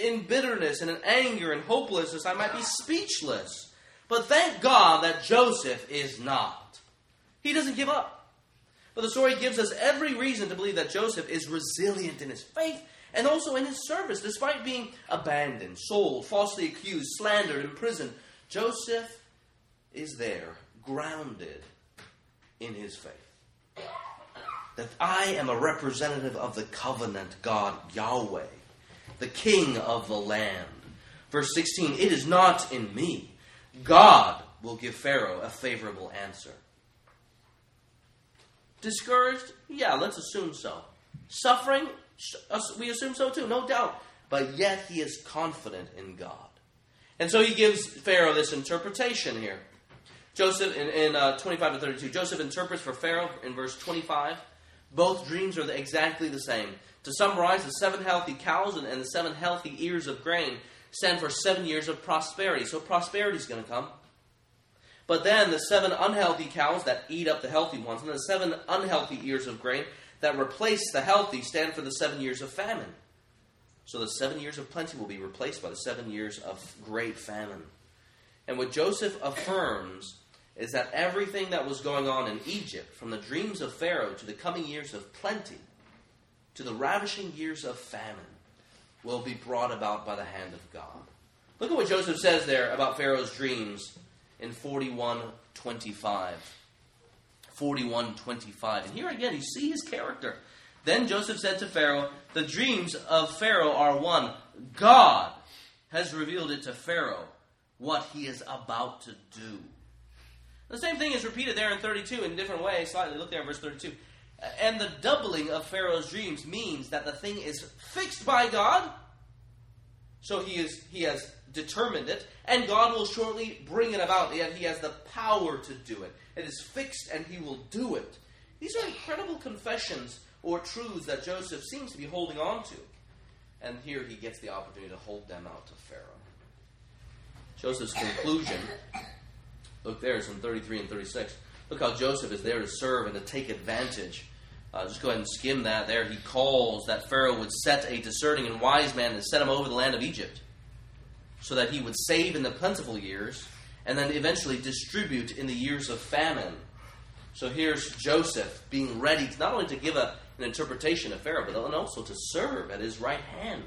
in bitterness and in anger and hopelessness, I might be speechless. But thank God that Joseph is not. He doesn't give up. But the story gives us every reason to believe that Joseph is resilient in his faith and also in his service. Despite being abandoned, sold, falsely accused, slandered, imprisoned, Joseph is there, grounded in his faith that I am a representative of the covenant God Yahweh, the king of the land. Verse 16 It is not in me. God will give Pharaoh a favorable answer. Discouraged? Yeah, let's assume so. Suffering? We assume so too, no doubt. But yet he is confident in God. And so he gives Pharaoh this interpretation here. Joseph, in, in uh, 25 to 32, Joseph interprets for Pharaoh in verse 25 both dreams are exactly the same. To summarize, the seven healthy cows and, and the seven healthy ears of grain stand for seven years of prosperity. So prosperity is going to come. But then the seven unhealthy cows that eat up the healthy ones, and the seven unhealthy ears of grain that replace the healthy stand for the seven years of famine. So the seven years of plenty will be replaced by the seven years of great famine. And what Joseph affirms is that everything that was going on in Egypt, from the dreams of Pharaoh to the coming years of plenty, to the ravishing years of famine, will be brought about by the hand of God. Look at what Joseph says there about Pharaoh's dreams in 41:25. 41:25. And here again you see his character. Then Joseph said to Pharaoh, "The dreams of Pharaoh are one. God has revealed it to Pharaoh what he is about to do." The same thing is repeated there in 32 in a different way, slightly. Look there verse 32. Uh, and the doubling of Pharaoh's dreams means that the thing is fixed by God. So he is he has determined it, and God will shortly bring it about. He has the power to do it. It is fixed, and he will do it. These are incredible confessions or truths that Joseph seems to be holding on to. And here he gets the opportunity to hold them out to Pharaoh. Joseph's conclusion, look there, it's in 33 and 36. Look how Joseph is there to serve and to take advantage. Uh, just go ahead and skim that there. He calls that Pharaoh would set a discerning and wise man and set him over the land of Egypt, so that he would save in the plentiful years and then eventually distribute in the years of famine. So here's Joseph being ready not only to give a, an interpretation of Pharaoh, but also to serve at his right hand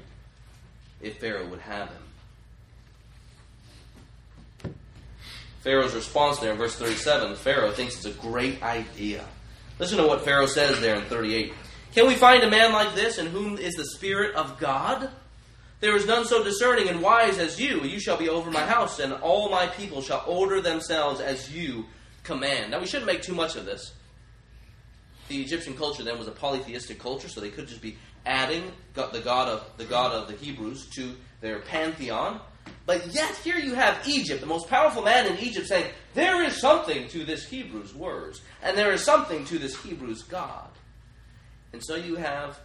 if Pharaoh would have him. Pharaoh's response there in verse 37 Pharaoh thinks it's a great idea. Listen to what Pharaoh says there in 38. Can we find a man like this in whom is the Spirit of God? There is none so discerning and wise as you. You shall be over my house, and all my people shall order themselves as you command. Now, we shouldn't make too much of this. The Egyptian culture then was a polytheistic culture, so they could just be adding the god of the god of the Hebrews to their pantheon. But yet, here you have Egypt, the most powerful man in Egypt, saying, There is something to this Hebrew's words, and there is something to this Hebrew's God. And so you have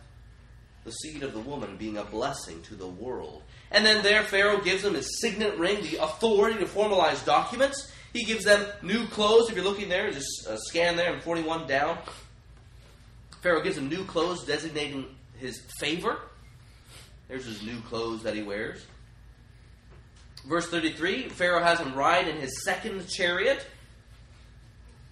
the seed of the woman being a blessing to the world. And then there, Pharaoh gives them his signet ring, the authority to formalize documents. He gives them new clothes. If you're looking there, just uh, scan there in 41 down. Pharaoh gives them new clothes, designating his favor. There's his new clothes that he wears. Verse 33 Pharaoh has him ride in his second chariot.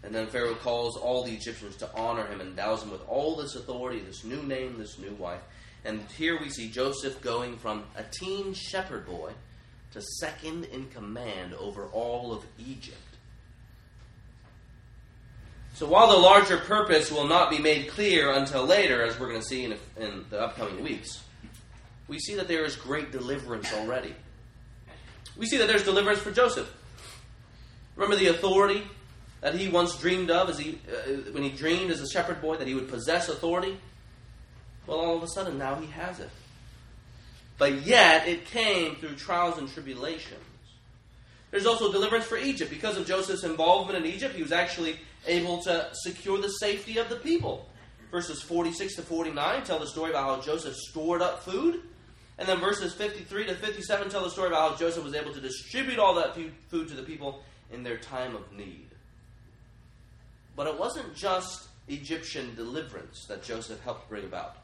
And then Pharaoh calls all the Egyptians to honor him and endows him with all this authority, this new name, this new wife. And here we see Joseph going from a teen shepherd boy to second in command over all of Egypt. So while the larger purpose will not be made clear until later, as we're going to see in, in the upcoming weeks, we see that there is great deliverance already. We see that there's deliverance for Joseph. Remember the authority that he once dreamed of as he, uh, when he dreamed as a shepherd boy that he would possess authority? Well, all of a sudden, now he has it. But yet, it came through trials and tribulations. There's also deliverance for Egypt. Because of Joseph's involvement in Egypt, he was actually able to secure the safety of the people. Verses 46 to 49 tell the story about how Joseph stored up food. And then verses 53 to 57 tell the story about how Joseph was able to distribute all that food to the people in their time of need. But it wasn't just Egyptian deliverance that Joseph helped bring about.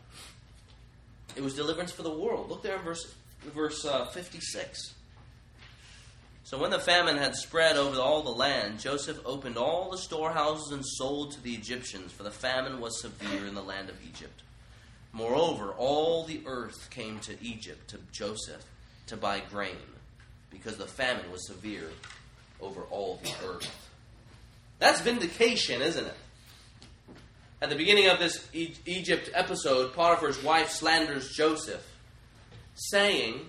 It was deliverance for the world. Look there in verse, verse uh, 56. So when the famine had spread over all the land, Joseph opened all the storehouses and sold to the Egyptians, for the famine was severe in the land of Egypt. Moreover, all the earth came to Egypt, to Joseph, to buy grain, because the famine was severe over all the earth. That's vindication, isn't it? At the beginning of this Egypt episode, Potiphar's wife slanders Joseph, saying,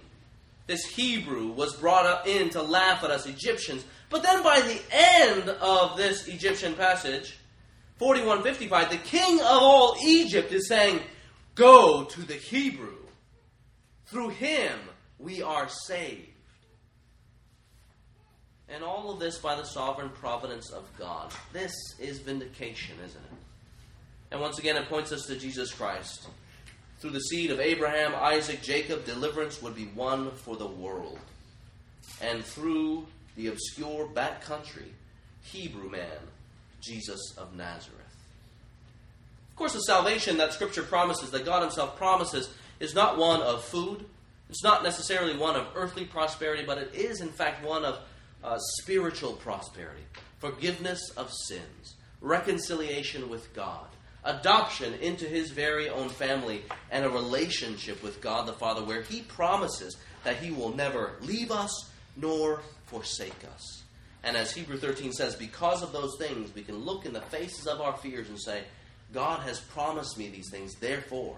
This Hebrew was brought up in to laugh at us Egyptians. But then by the end of this Egyptian passage, 4155, the king of all Egypt is saying, Go to the Hebrew. Through him we are saved. And all of this by the sovereign providence of God. This is vindication, isn't it? And once again, it points us to Jesus Christ. Through the seed of Abraham, Isaac, Jacob, deliverance would be won for the world. And through the obscure backcountry Hebrew man, Jesus of Nazareth. Course, the salvation that Scripture promises, that God Himself promises, is not one of food. It's not necessarily one of earthly prosperity, but it is, in fact, one of uh, spiritual prosperity, forgiveness of sins, reconciliation with God, adoption into his very own family, and a relationship with God the Father where he promises that he will never leave us nor forsake us. And as Hebrew 13 says, because of those things, we can look in the faces of our fears and say, God has promised me these things, therefore,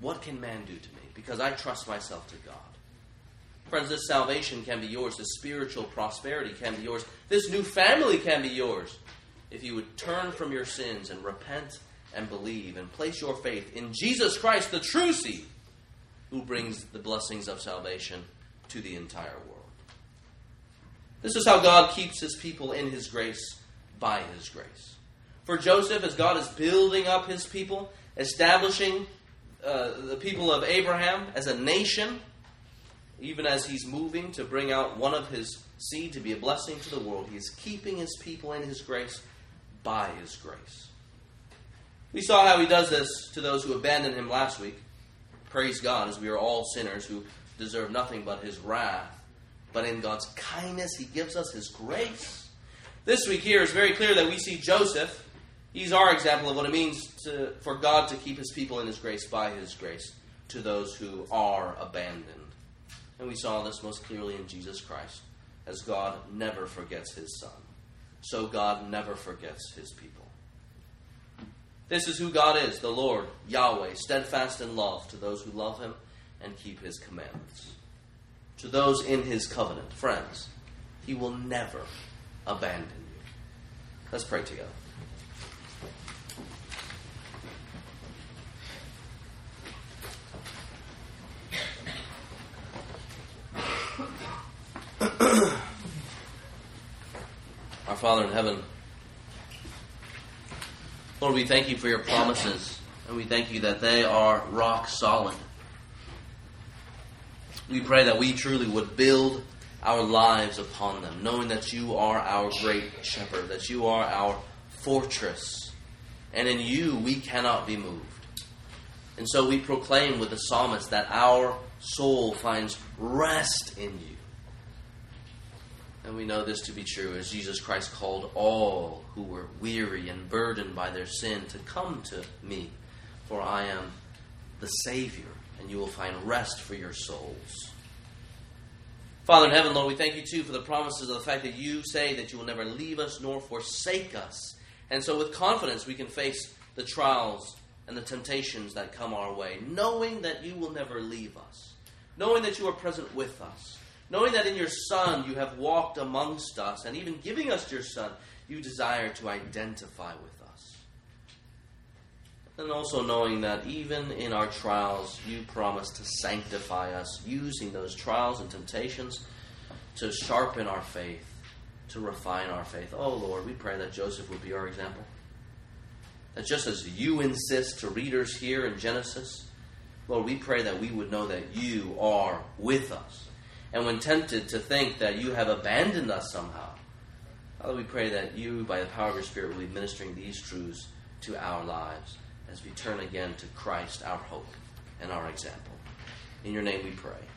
what can man do to me? Because I trust myself to God. Friends, this salvation can be yours. This spiritual prosperity can be yours. This new family can be yours if you would turn from your sins and repent and believe and place your faith in Jesus Christ, the true seed, who brings the blessings of salvation to the entire world. This is how God keeps his people in his grace by his grace. For Joseph, as God is building up his people, establishing uh, the people of Abraham as a nation, even as he's moving to bring out one of his seed to be a blessing to the world. He is keeping his people in his grace by his grace. We saw how he does this to those who abandoned him last week. Praise God, as we are all sinners who deserve nothing but his wrath. But in God's kindness, he gives us his grace. This week here is very clear that we see Joseph. He's our example of what it means to, for God to keep his people in his grace by his grace to those who are abandoned. And we saw this most clearly in Jesus Christ, as God never forgets his Son. So God never forgets his people. This is who God is, the Lord, Yahweh, steadfast in love to those who love him and keep his commandments. To those in his covenant, friends, he will never abandon you. Let's pray together. Our Father in heaven, Lord, we thank you for your promises, and we thank you that they are rock solid. We pray that we truly would build our lives upon them, knowing that you are our great shepherd, that you are our fortress, and in you we cannot be moved. And so we proclaim with the psalmist that our soul finds rest in you. And we know this to be true as Jesus Christ called all who were weary and burdened by their sin to come to me, for I am the Savior, and you will find rest for your souls. Father in heaven, Lord, we thank you too for the promises of the fact that you say that you will never leave us nor forsake us. And so, with confidence, we can face the trials and the temptations that come our way, knowing that you will never leave us, knowing that you are present with us knowing that in your Son you have walked amongst us, and even giving us your Son, you desire to identify with us. And also knowing that even in our trials, you promise to sanctify us, using those trials and temptations to sharpen our faith, to refine our faith. Oh Lord, we pray that Joseph would be our example. That just as you insist to readers here in Genesis, Lord, we pray that we would know that you are with us and when tempted to think that you have abandoned us somehow. Father, we pray that you, by the power of your Spirit, will be ministering these truths to our lives as we turn again to Christ, our hope and our example. In your name we pray.